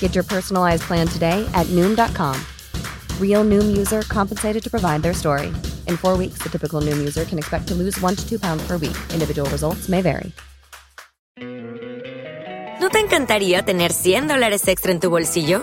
Get your personalized plan today at Noom.com. Real Noom user compensated to provide their story. In four weeks, the typical Noom user can expect to lose one to two pounds per week. Individual results may vary. ¿No te encantaría tener 100 dólares extra en tu bolsillo?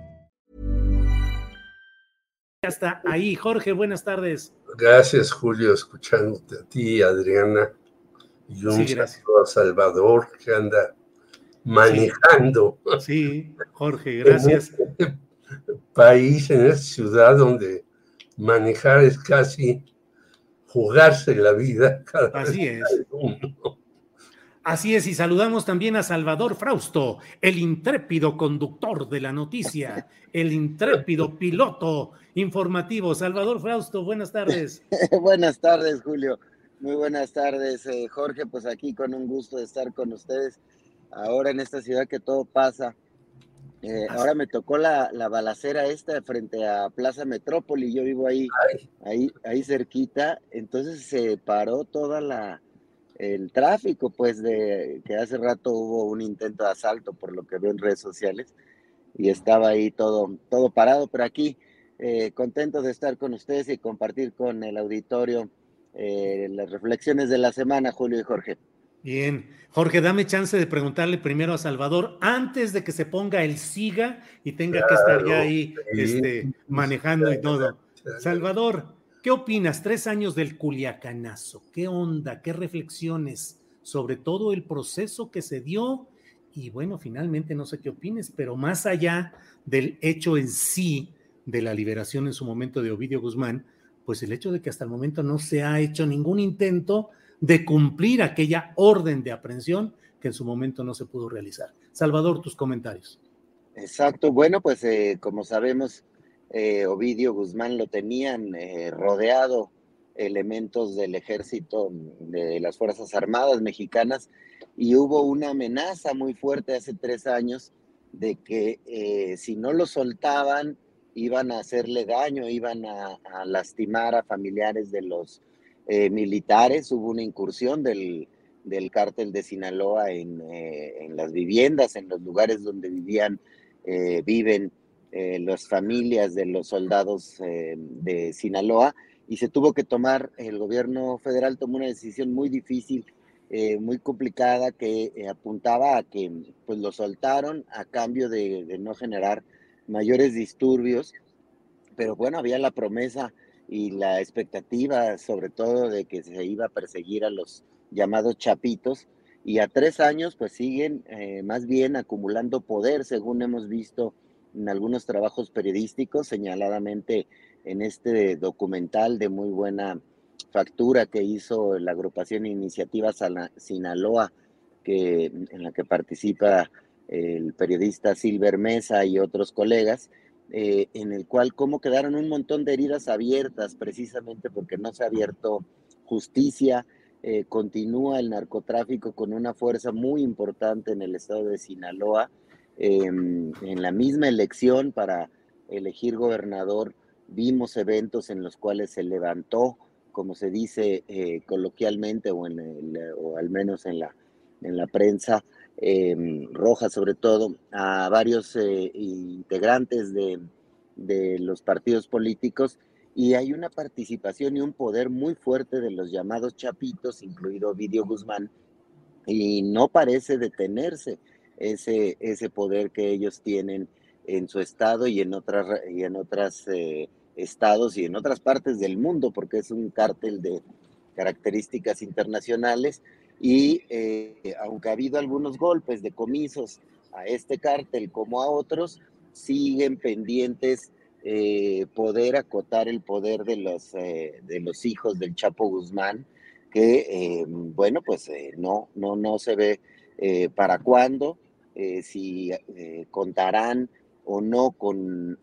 Ya está ahí. Jorge, buenas tardes. Gracias, Julio, escuchándote a ti, Adriana, y un Sí, saludo a Salvador, que anda manejando Sí, Jorge, gracias. en este país, en esta ciudad donde manejar es casi jugarse la vida cada Así vez es. uno. Así es, y saludamos también a Salvador Frausto, el intrépido conductor de la noticia, el intrépido piloto informativo. Salvador Frausto, buenas tardes. buenas tardes, Julio. Muy buenas tardes, eh, Jorge. Pues aquí con un gusto de estar con ustedes. Ahora en esta ciudad que todo pasa. Eh, ahora me tocó la, la balacera esta frente a Plaza Metrópoli. Yo vivo ahí, ahí, ahí cerquita. Entonces se paró toda la el tráfico, pues de que hace rato hubo un intento de asalto, por lo que veo en redes sociales, y estaba ahí todo, todo parado. Pero aquí eh, contento de estar con ustedes y compartir con el auditorio eh, las reflexiones de la semana, Julio y Jorge. Bien, Jorge, dame chance de preguntarle primero a Salvador, antes de que se ponga el SIGA y tenga que estar ya ahí sí. este, manejando y todo. Salvador, ¿qué opinas? Tres años del Culiacanazo, ¿qué onda? ¿Qué reflexiones sobre todo el proceso que se dio? Y bueno, finalmente no sé qué opines, pero más allá del hecho en sí de la liberación en su momento de Ovidio Guzmán, pues el hecho de que hasta el momento no se ha hecho ningún intento de cumplir aquella orden de aprehensión que en su momento no se pudo realizar. Salvador, tus comentarios. Exacto, bueno, pues eh, como sabemos, eh, Ovidio Guzmán lo tenían eh, rodeado elementos del ejército, de las Fuerzas Armadas mexicanas, y hubo una amenaza muy fuerte hace tres años de que eh, si no lo soltaban, iban a hacerle daño, iban a, lastimar a familiares de los militares. Hubo una incursión del, del cártel de Sinaloa en, en, las viviendas, en los lugares donde vivían, viven eh, las familias de los soldados eh, de Sinaloa y se tuvo que tomar, el gobierno federal tomó una decisión muy difícil, eh, muy complicada, que eh, apuntaba a que pues lo soltaron a cambio de, de no generar mayores disturbios, pero bueno, había la promesa y la expectativa sobre todo de que se iba a perseguir a los llamados chapitos. Y a tres años pues siguen eh, más bien acumulando poder según hemos visto en algunos trabajos periodísticos señaladamente en este documental de muy buena factura que hizo la agrupación Iniciativa Sinaloa que, en la que participa el periodista Silver Mesa y otros colegas eh, en el cual cómo quedaron un montón de heridas abiertas precisamente porque no se ha abierto justicia, eh, continúa el narcotráfico con una fuerza muy importante en el estado de Sinaloa. Eh, en la misma elección para elegir gobernador vimos eventos en los cuales se levantó, como se dice eh, coloquialmente o, en el, o, al menos en la, en la prensa eh, roja sobre todo, a varios eh, integrantes de, de los partidos políticos. Y hay una participación y un poder muy fuerte de los llamados chapitos, incluido Vidio Guzmán, y no parece detenerse ese, ese poder que ellos tienen en su estado y en otras, y en otras eh, estados y en otras partes del mundo, porque es un cártel de características internacionales. Y eh, aunque ha habido algunos golpes de comisos a este cártel como a otros, siguen pendientes eh, poder acotar el poder de los, eh, de los hijos del Chapo Guzmán, que, bueno, pues no, no, no se ve para cuándo, si contarán o no con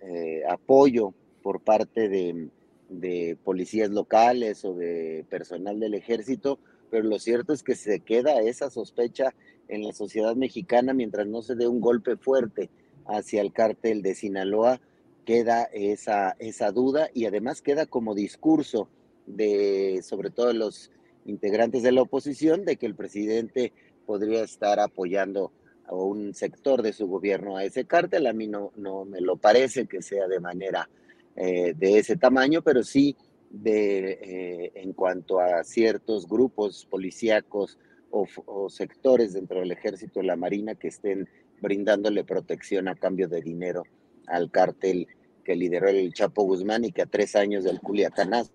apoyo por parte de, policías locales o de personal del ejército, pero lo cierto es que se queda esa sospecha en la sociedad mexicana mientras no se dé un golpe fuerte hacia el cártel de Sinaloa, queda esa, esa duda y además queda como discurso de sobre todo los integrantes de la oposición de que el presidente podría estar apoyando a un sector de su gobierno a ese cártel. A mí no, no me lo parece que sea de manera eh, de ese tamaño, pero sí de, eh, en cuanto a ciertos grupos policíacos o, sectores dentro del ejército y la marina que estén brindándole protección a cambio de dinero al cártel que lideró el Chapo Guzmán y que a tres años del Culiacanazo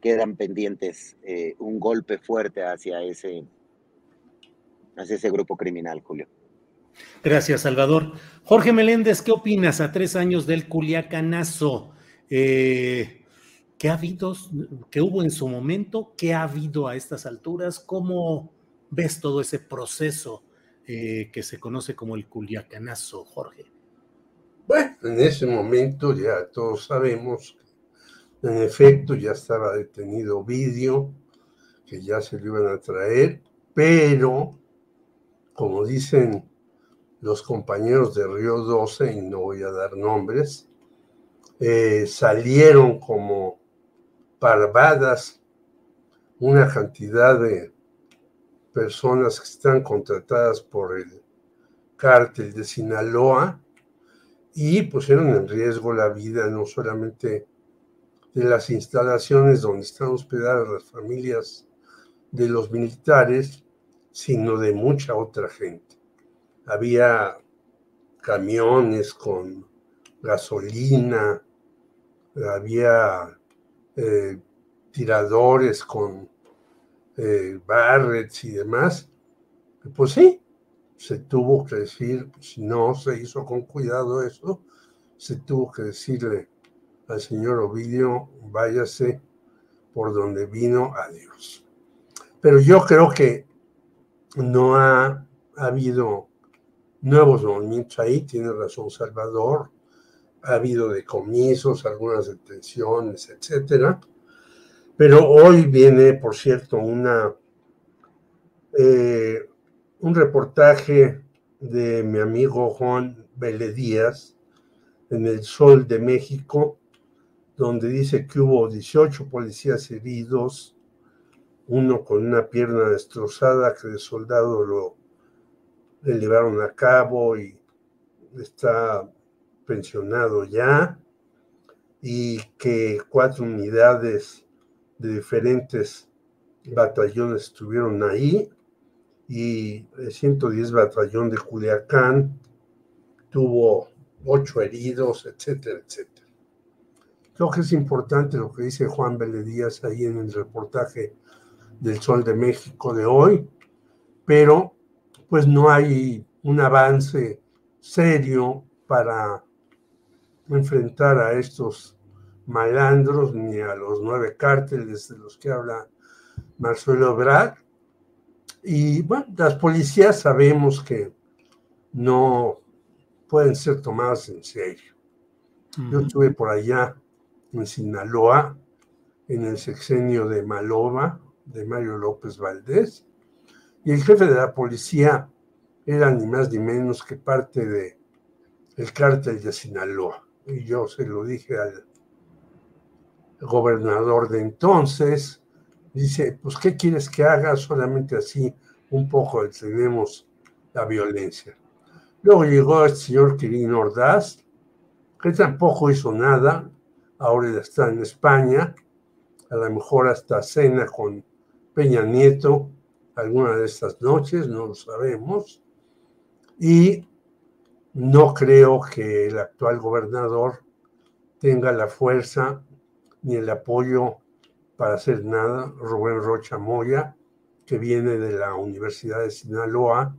quedan pendientes eh, un golpe fuerte hacia ese, hacia ese grupo criminal, Julio. Gracias, Salvador. Jorge Meléndez, ¿qué opinas a tres años del Culiacanazo? Eh, ¿Qué ha habido, qué hubo en su momento? ¿Qué ha habido a estas alturas? ¿Cómo ves todo ese proceso eh, que se conoce como el culiacanazo, Jorge? Bueno, en ese momento ya todos sabemos, en efecto ya estaba detenido Vidio, que ya se lo iban a traer, pero como dicen los compañeros de Río 12, y no voy a dar nombres, eh, salieron como parvadas una cantidad de personas que están contratadas por el cártel de Sinaloa y pusieron en riesgo la vida no solamente de las instalaciones donde están hospedadas las familias de los militares, sino de mucha otra gente. Había camiones con gasolina, había eh, tiradores con eh, barrets y demás, pues sí, se tuvo que decir, si no se hizo con cuidado eso, se tuvo que decirle al señor Ovidio, váyase por donde vino, adiós. Pero yo creo que no ha habido nuevos movimientos ahí, tiene razón Salvador, ha habido decomisos, algunas detenciones, etcétera. Pero hoy viene, por cierto, una, eh, un reportaje de mi amigo Juan Vélez Díaz en El Sol de México, donde dice que hubo 18 policías heridos, uno con una pierna destrozada que el soldado lo le llevaron a cabo y está pensionado ya y que cuatro unidades de diferentes batallones estuvieron ahí y el 110 batallón de Culiacán tuvo ocho heridos, etcétera, etcétera. Creo que es importante lo que dice Juan Díaz ahí en el reportaje del Sol de México de hoy, pero pues no hay un avance serio para enfrentar a estos malandros ni a los nueve cárteles de los que habla Marcelo Brad. Y bueno, las policías sabemos que no pueden ser tomadas en serio. Yo estuve por allá en Sinaloa, en el sexenio de Malova, de Mario López Valdés, y el jefe de la policía era ni más ni menos que parte de el cártel de Sinaloa y yo se lo dije al gobernador de entonces, dice, pues ¿qué quieres que haga? Solamente así un poco detenemos la violencia. Luego llegó el señor Quirino Ordaz, que tampoco hizo nada, ahora está en España, a lo mejor hasta cena con Peña Nieto alguna de estas noches, no lo sabemos, y no creo que el actual gobernador tenga la fuerza ni el apoyo para hacer nada. Rubén Rocha Moya, que viene de la Universidad de Sinaloa,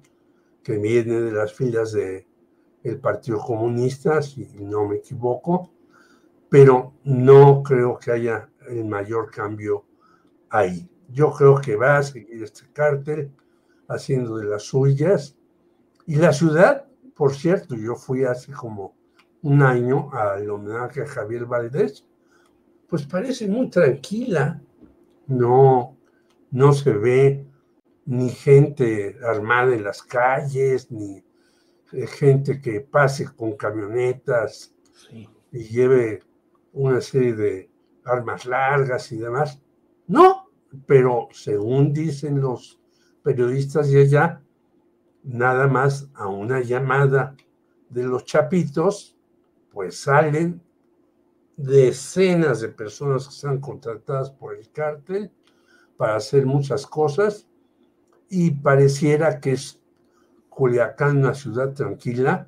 que viene de las filas del el Partido Comunista, si no me equivoco, pero no creo que haya el mayor cambio ahí. Yo creo que va a seguir este cártel haciendo de las suyas. Y la ciudad, por cierto, yo fui hace como un año al homenaje a Javier Valdés, pues parece muy tranquila. No, no se ve ni gente armada en las calles, ni eh, gente que pase con camionetas y lleve una serie de armas largas y demás. No, pero según dicen los periodistas de allá, nada más a una llamada de los chapitos, pues salen decenas de personas que están contratadas por el cártel para hacer muchas cosas y pareciera que es Culiacán una ciudad tranquila,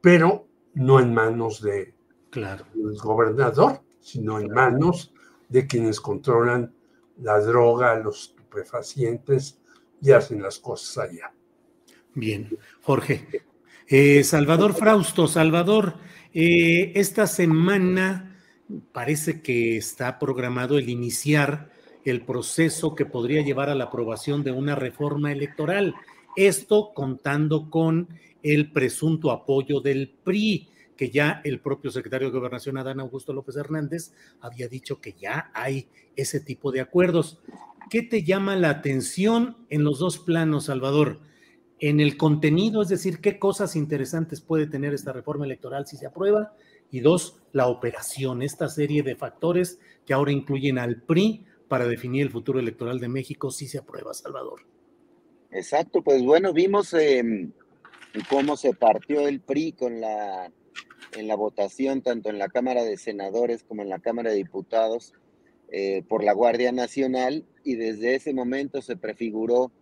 pero no en manos de claro. del gobernador, sino en manos de quienes controlan la droga, los estupefacientes y hacen las cosas allá. Bien, Jorge. Eh, Salvador Frausto, Salvador, eh, esta semana parece que está programado el iniciar el proceso que podría llevar a la aprobación de una reforma electoral. Esto contando con el presunto apoyo del PRI que ya el propio secretario de Gobernación, Adán Augusto López Hernández, había dicho que ya hay ese tipo de acuerdos. ¿Qué te llama la atención en los dos planos, Salvador? En el contenido, es decir, qué cosas interesantes puede tener esta reforma electoral si se aprueba, y dos, la operación, esta serie de factores que ahora incluyen al PRI para definir el futuro electoral de México si se aprueba, Salvador. Exacto, pues bueno, vimos em, cómo se partió el PRI con la en la votación, tanto en la Cámara de Senadores como en la Cámara de Diputados, eh, por la Guardia Nacional, y desde ese momento se prefiguró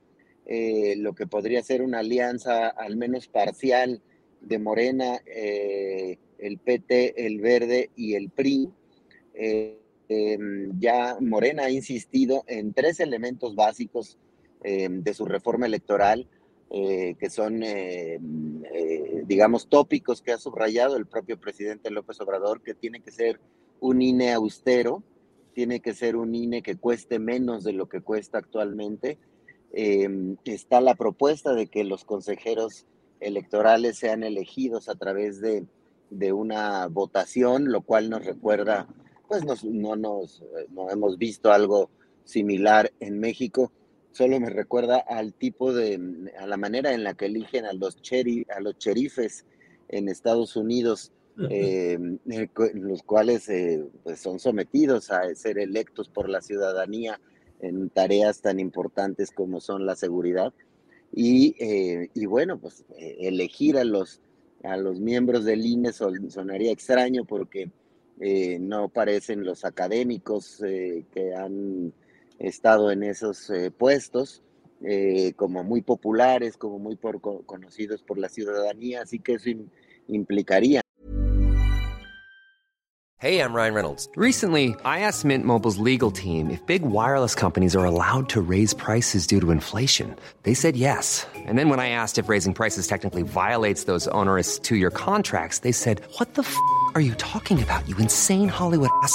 eh, lo que podría ser una alianza al menos parcial de Morena, eh, el PT, el Verde y el PRI. Em, ya Morena ha insistido en tres elementos básicos em, de su reforma electoral eh, que son, eh, eh, digamos, tópicos que ha subrayado el propio presidente López Obrador, que tiene que ser un INE austero, tiene que ser un INE que cueste menos de lo que cuesta actualmente. está la propuesta de que los consejeros electorales sean elegidos a través de, de una votación, lo cual nos recuerda, pues no, nos, no hemos visto algo similar en México solo me recuerda al tipo de, a la manera en la que eligen a los, cheri, a los cherifes en Estados Unidos, eh, los cuales eh, pues son sometidos a ser electos por la ciudadanía en tareas tan importantes como son la seguridad. Y, eh, y bueno, pues elegir a los, a los miembros del INE sonaría extraño porque no parecen los académicos que han estado en esos eh, puestos, eh, como muy populares, como muy por, conocidos por la ciudadanía, así que eso implicaría. Hey, I'm Ryan Reynolds. Recently, I asked Mint Mobile's legal team if big wireless companies are allowed to raise prices due to inflation. They said yes. And then when I asked if raising prices technically violates those onerous two-year contracts, they said, "What the f*** are you talking about? You insane Hollywood ass."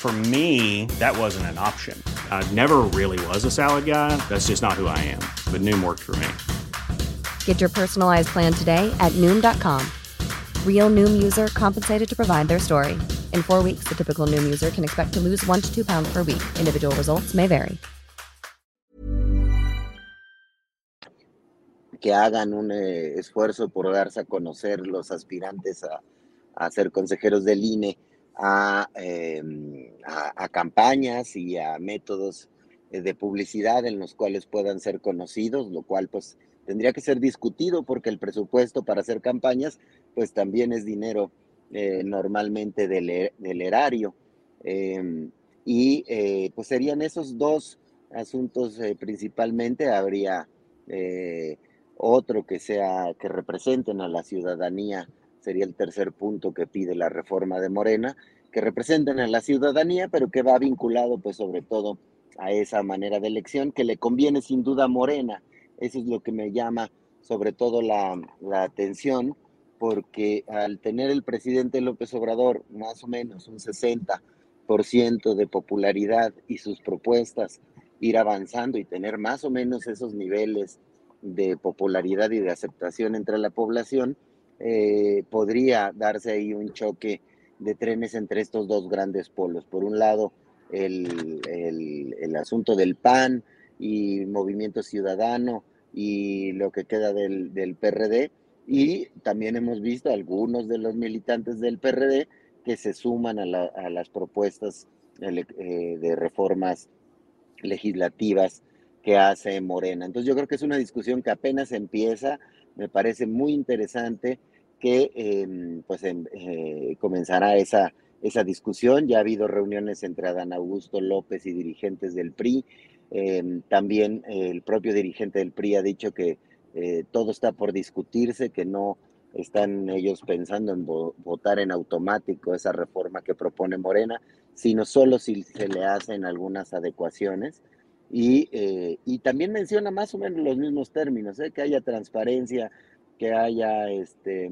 For me, that wasn't an option. I never really was a salad guy. That's just not who I am. But Noom worked for me. Get your personalized plan today at Noom.com. Real Noom user compensated to provide their story. In four weeks, the typical Noom user can expect to lose one to two pounds per week. Individual results may vary. Que hagan un eh, esfuerzo por darse a conocer los aspirantes a, a ser consejeros del INE. a, em, a, campañas y a métodos eh, de publicidad en los cuales puedan ser conocidos, lo cual pues tendría que ser discutido porque el presupuesto para hacer campañas pues también es dinero eh, normalmente del, del erario. Em, y eh, pues serían esos dos asuntos principalmente. Habría otro que sea que representen a la ciudadanía, sería el tercer punto que pide la reforma de Morena, que representen a la ciudadanía, pero que va vinculado pues sobre todo a esa manera de elección que le conviene sin duda Morena. Eso es lo que me llama sobre todo la, atención, porque al tener el presidente López Obrador más o menos un 60% de popularidad y sus propuestas ir avanzando y tener más o menos esos niveles de popularidad y de aceptación entre la población, eh, podría darse ahí un choque de trenes entre estos dos grandes polos. Por un lado, el, asunto del PAN y Movimiento Ciudadano y lo que queda del, PRD. Y también hemos visto algunos de los militantes del PRD que se suman a, las propuestas eh, de reformas legislativas que hace Morena. Entonces yo creo que es una discusión que apenas empieza, me parece muy interesante que em, pues em, eh, comenzará esa, esa discusión. Ya ha habido reuniones entre Adán Augusto López y dirigentes del PRI. Em, también el propio dirigente del PRI ha dicho que eh, todo está por discutirse, que no están ellos pensando en votar en automático esa reforma que propone Morena, sino solo si se le hacen algunas adecuaciones. Y, eh, y también menciona más o menos los mismos términos, que haya transparencia, que haya este,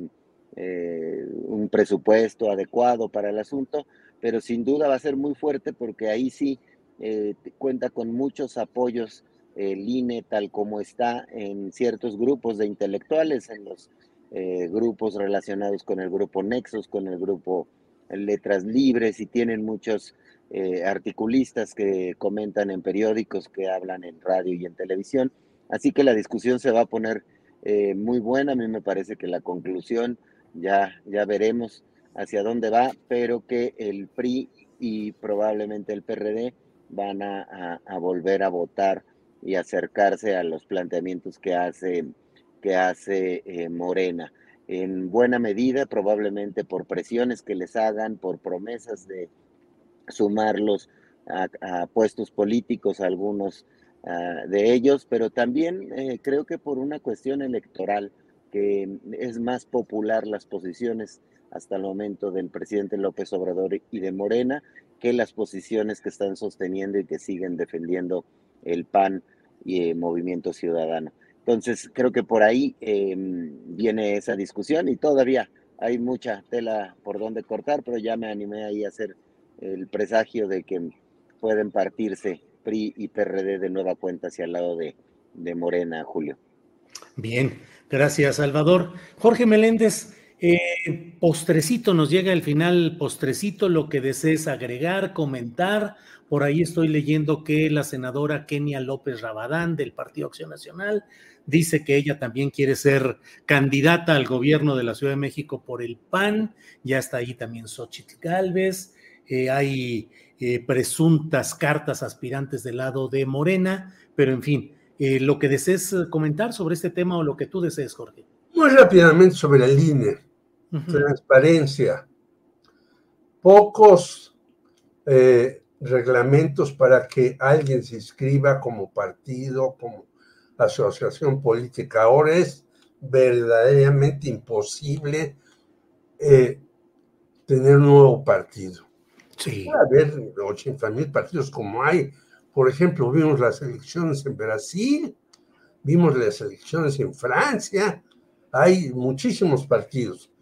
eh, un presupuesto adecuado para el asunto, pero sin duda va a ser muy fuerte porque ahí sí eh, cuenta con muchos apoyos el INE tal como está en ciertos grupos de intelectuales, en los eh, grupos relacionados con el grupo Nexos, con el grupo Letras Libres y tienen muchos articulistas que comentan en periódicos, que hablan en radio y en televisión. Así que la discusión se va a poner muy buena. A mí me parece que la conclusión ya, ya veremos hacia dónde va, pero que el PRI y probablemente el PRD van a, volver a votar y acercarse a los planteamientos que hace, que hace eh, Morena. En buena medida, probablemente por presiones que les hagan, por promesas de sumarlos a, puestos políticos, algunos ah, de ellos, pero también eh, creo que por una cuestión electoral que es más popular las posiciones hasta el momento del presidente López Obrador y de Morena que las posiciones que están sosteniendo y que siguen defendiendo el PAN y el Movimiento Ciudadano. Entonces, creo que por ahí em, viene esa discusión y todavía hay mucha tela por donde cortar, pero ya me animé ahí a hacer el presagio de que pueden partirse PRI y PRD de nueva cuenta hacia el lado de, de Morena, Julio. Bien, gracias Salvador. Jorge Meléndez, eh, postrecito, nos llega el final postrecito, lo que desees agregar, comentar. Por ahí estoy leyendo que la senadora Kenia López Rabadán del Partido Acción Nacional dice que ella también quiere ser candidata al gobierno de la Ciudad de México por el PAN. Ya está ahí también Xochitl Galvez. Eh, hay eh, presuntas cartas aspirantes del lado de Morena, pero en fin, eh, lo que desees eh, comentar sobre este tema o lo que tú desees, Jorge. Muy rápidamente sobre el INE. Transparencia. Pocos eh, reglamentos para que alguien se inscriba como partido, como asociación política. Ahora es verdaderamente imposible tener un nuevo partido. Sí. Puede haber 80 mil partidos como hay por ejemplo, vimos las elecciones en Brasil, vimos las elecciones en Francia, hay muchísimos partidos.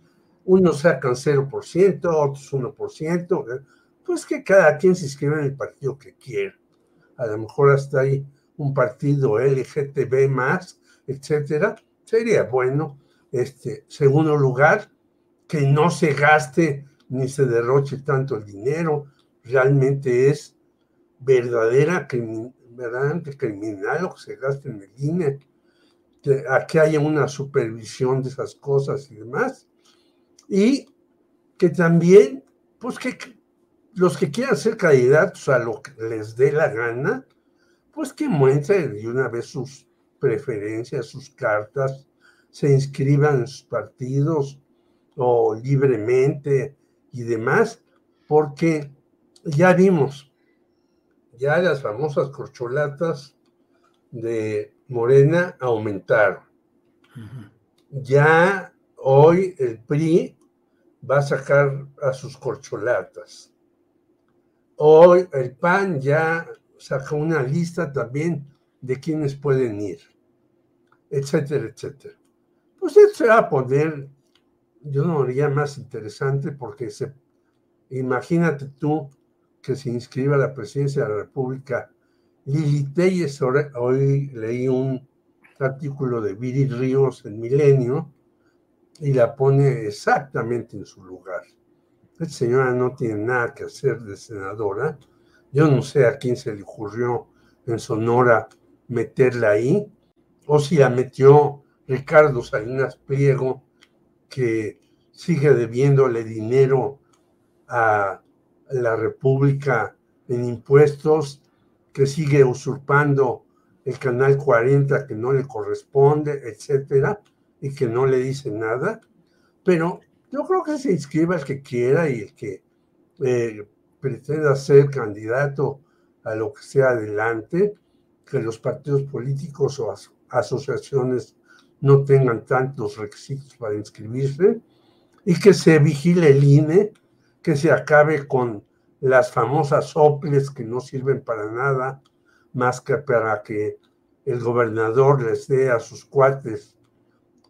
Unos sacan 0%, otros 1%, pues que cada quien se inscriba en el partido que quiera. A lo mejor hasta hay un partido LGTB más, etcétera. Sería bueno, este, segundo lugar, que no se gaste ni se derroche tanto el dinero, realmente es verdadera, verdaderamente criminal lo que se gasta en el INE, que aquí haya una supervisión de esas cosas y demás, y que también, pues que los que quieran ser candidatos a lo que les dé la gana, pues que muestre de una vez sus preferencias, sus cartas, se inscriban en sus partidos o libremente y demás, porque ya vimos, ya las famosas corcholatas de Morena aumentaron. Ya hoy el PRI va a sacar a sus corcholatas. Hoy el PAN ya sacó una lista también de quienes pueden ir, etcétera, etcétera. Pues esto se va a poner, yo no diría más interesante porque se, imagínate tú que se inscriba a la presidencia de la República Lili Telles, hoy leí un artículo de Viri Ríos en Milenio y la pone exactamente en su lugar. Esta señora no tiene nada que hacer de senadora. Yo no sé a quién se le ocurrió en Sonora meterla ahí, o si la metió Ricardo Salinas Pliego, que sigue debiéndole dinero a la República en impuestos, que sigue usurpando el canal 40 que no le corresponde, etcétera, y que no le dice nada. Pero yo creo que se inscriba el que quiera y el que eh, pretenda ser candidato a lo que sea adelante, que los partidos políticos o asociaciones no tengan tantos requisitos para inscribirse y que se vigile el INE, que se acabe con las famosas soples que no sirven para nada más que para que el gobernador les dé a sus cuates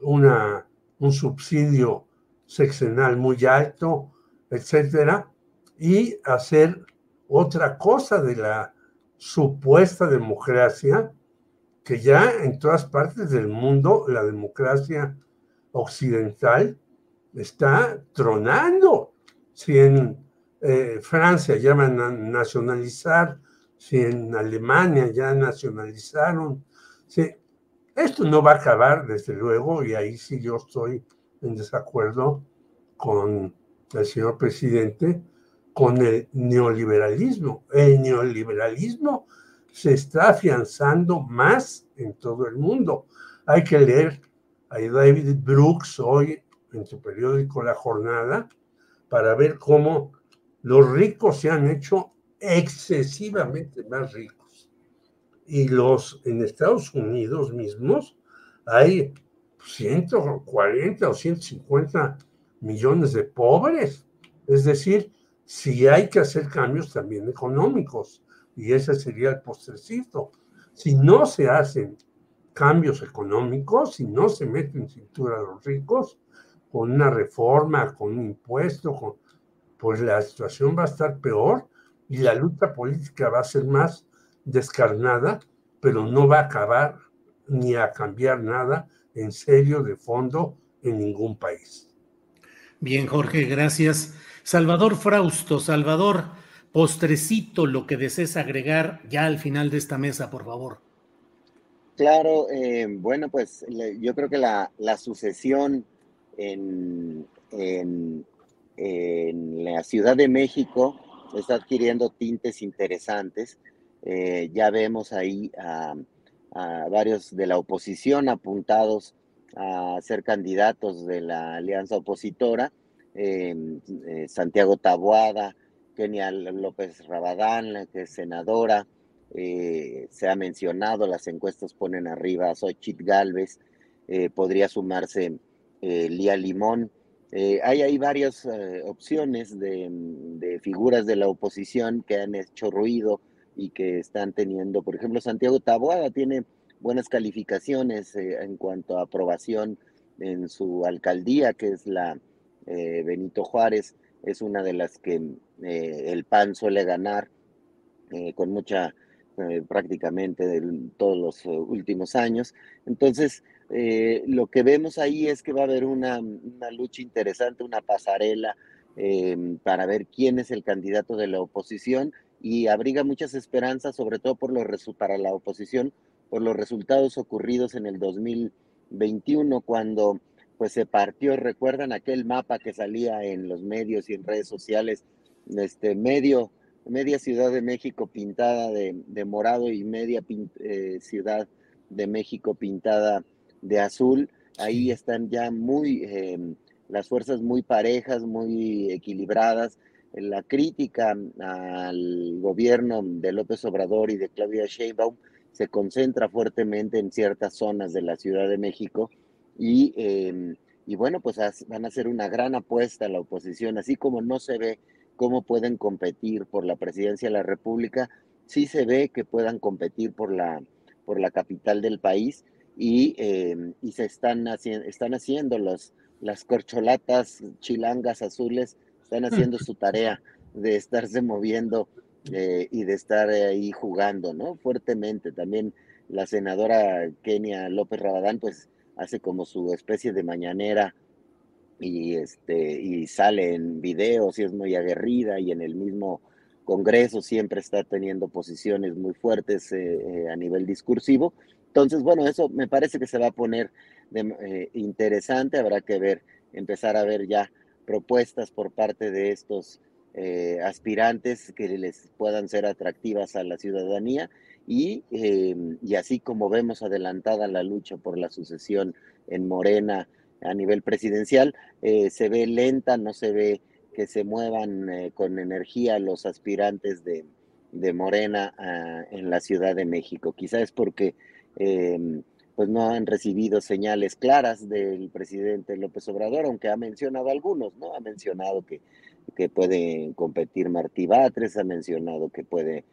una, un subsidio sexenal muy alto, etcétera, y hacer otra cosa de la supuesta democracia, que ya en todas partes del mundo la democracia occidental está tronando. Si en eh, Francia llaman a nacionalizar, si en Alemania ya nacionalizaron, si, esto no va a acabar, desde luego, y ahí sí yo estoy en desacuerdo con el señor presidente, con el neoliberalismo. El neoliberalismo se está afianzando más en todo el mundo. Hay que leer a David Brooks hoy en su periódico La Jornada para ver cómo los ricos se han hecho excesivamente más ricos. Y los en Estados Unidos mismos hay 140 o 150 millones de pobres. Es decir, si hay que hacer cambios también económicos. Y ese sería el postrecito. Si no se hacen cambios económicos, si no se meten cintura a los ricos, con una reforma, con un impuesto, pues la situación va a estar peor y la lucha política va a ser más descarnada, pero no va a acabar ni a cambiar nada en serio de fondo en ningún país. Bien, Jorge, gracias. Salvador Frausto, Salvador, postrecito, lo que desees agregar ya al final de esta mesa, por favor. Claro, eh, bueno, pues yo creo que la, sucesión en, en, la Ciudad de México está adquiriendo tintes interesantes. Eh, ya vemos ahí a varios de la oposición apuntados a ser candidatos de la alianza opositora, em, eh, Santiago Taboada, Kenia López Rabadán, que es senadora, eh, se ha mencionado, las encuestas ponen arriba a Xochitl Galvez, podría sumarse Lía Limón. hay ahí varias opciones de, de, figuras de la oposición que han hecho ruido y que están teniendo, por ejemplo, Santiago Taboada tiene buenas calificaciones eh, en cuanto a aprobación en su alcaldía, que es la eh, Benito Juárez, es una de las que eh, el PAN suele ganar con mucha, prácticamente de todos los últimos años. Entonces, lo que vemos ahí es que va a haber una, una lucha interesante, una pasarela para ver quién es el candidato de la oposición y abriga muchas esperanzas, sobre todo por los para la oposición, por los resultados ocurridos en el 2021, cuando pues se partió, recuerdan aquel mapa que salía en los medios y en redes sociales, este medio media Ciudad de México pintada de, morado y media eh, Ciudad de México pintada de azul. Ahí están ya muy, em, las fuerzas muy parejas, muy equilibradas. La crítica al gobierno de López Obrador y de Claudia Sheinbaum se concentra fuertemente en ciertas zonas de la Ciudad de México y, em, y bueno, pues van a ser una gran apuesta a la oposición, así como no se ve cómo pueden competir por la presidencia de la República, sí se ve que puedan competir por la, por la capital del país y, em, y se están, haciendo, están haciendo los, las corcholatas chilangas azules, están haciendo su tarea de estarse moviendo eh, y de estar ahí jugando, ¿no? Fuertemente. También la senadora Kenia López Rabadán, pues hace como su especie de mañanera y este y sale en videos y es muy aguerrida y en el mismo Congreso siempre está teniendo posiciones muy fuertes eh, eh, a nivel discursivo. Entonces, bueno, eso me parece que se va a poner de, interesante, habrá que ver, empezar a ver ya propuestas por parte de estos eh, aspirantes que les puedan ser atractivas a la ciudadanía y, em, y, así como vemos adelantada la lucha por la sucesión en Morena a nivel presidencial, eh, se ve lenta, no se ve que se muevan eh, con energía los aspirantes de, de Morena ah, en la Ciudad de México. Quizás es porque em, pues no han recibido señales claras del presidente López Obrador, aunque ha mencionado algunos, ¿no? Ha mencionado que que puede competir Martí Batres, ha mencionado que puede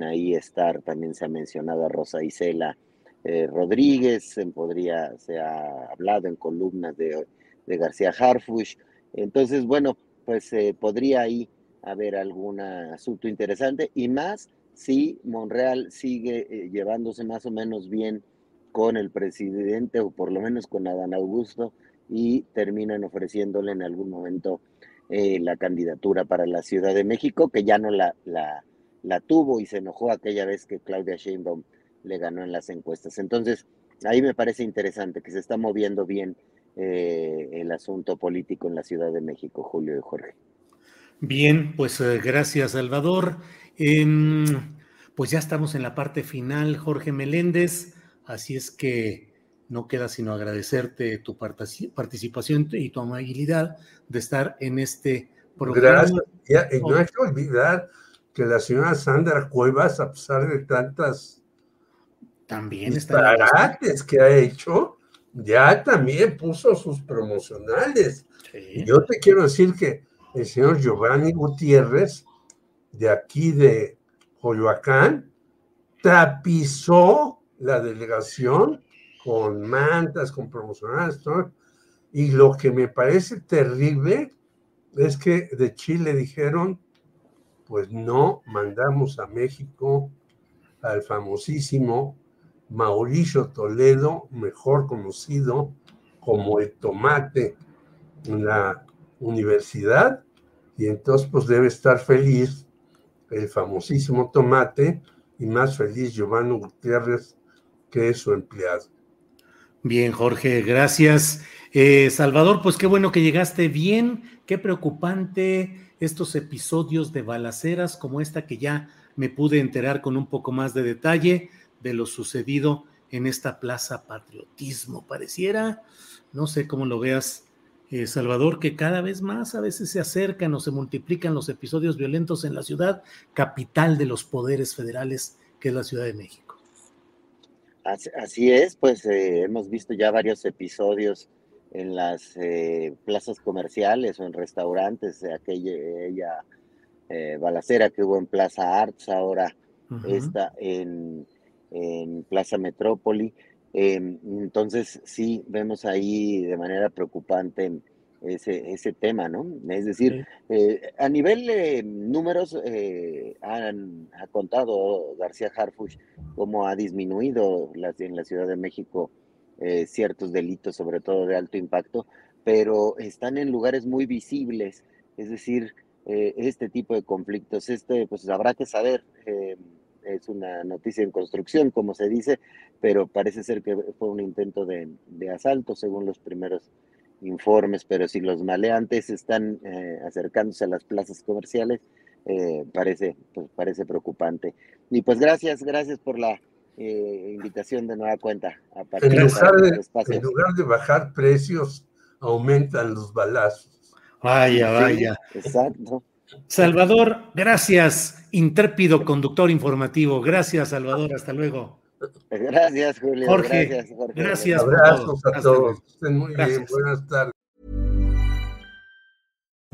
ahí estar, también se ha mencionado a Rosa Isela eh, Rodríguez, podría, se ha hablado en columnas de, García Harfush. Entonces, bueno, pues eh, podría ahí haber algún asunto interesante y más si Monreal sigue eh, llevándose más o menos bien con el presidente o por lo menos con Adán Augusto y terminan ofreciéndole en algún momento eh, la candidatura para la Ciudad de México, que ya no la, la, tuvo y se enojó aquella vez que Claudia Sheinbaum le ganó en las encuestas. Entonces, ahí me parece interesante que se está moviendo bien eh, el asunto político en la Ciudad de México, Julio y Jorge. Bien, pues gracias, Salvador. Em, pues ya estamos en la parte final, Jorge Meléndez, así es que no queda sino agradecerte tu participación y tu amabilidad de estar en este programa. Gracias. Y no hay que olvidar que la señora Sandra Cuevas, a pesar de tantas también disparates que ha hecho, ya también puso sus promocionales. Yo te quiero decir que el señor Giovanni Gutiérrez, de aquí de Coyoacán, tapizó la delegación con mantas, con promocionales, Y lo que me parece terrible es que de Chile dijeron, pues no mandamos a México al famosísimo Mauricio Toledo, mejor conocido como el tomate en la universidad, y entonces pues debe estar feliz el famosísimo tomate y más feliz Giovanni Gutiérrez que es su empleado. Bien, Jorge, gracias. Eh, Salvador, pues qué bueno que llegaste bien, qué preocupante estos episodios de balaceras como esta que ya me pude enterar con un poco más de detalle de lo sucedido en esta Plaza Patriotismo. Pareciera, no sé cómo lo veas, eh, Salvador, que cada vez más a veces se acercan o se multiplican los episodios violentos en la ciudad capital de los poderes federales, que es la Ciudad de México. Así, es, pues eh, hemos visto ya varios episodios en las eh, plazas comerciales o en restaurantes, aquella balacera que hubo en Plaza Arts, ahora está en, en, Plaza Metrópoli. Em, entonces sí, vemos ahí de manera preocupante ese, ese tema, ¿no? Es decir, eh, a nivel de números, eh, han, ha contado García Harfush cómo ha disminuido en la Ciudad de México eh, ciertos delitos, sobre todo de alto impacto, pero están en lugares muy visibles, es decir, este tipo de conflictos, este, pues habrá que saber, es una noticia en construcción, como se dice, pero parece ser que fue un intento de, de asalto, según los primeros informes, pero si los maleantes están eh, acercándose a las plazas comerciales, eh, parece, pues, parece preocupante. Y pues gracias, gracias por la eh, invitación de nueva cuenta. A en, lugar de, en lugar de bajar precios, aumentan los balazos. Vaya, vaya. exacto. Salvador, gracias, intrépido conductor informativo. Gracias, Salvador, hasta luego. Gracias, Julio. Jorge, gracias. Jorge. gracias Abrazos a todos. Estén muy bien. Buenas tardes.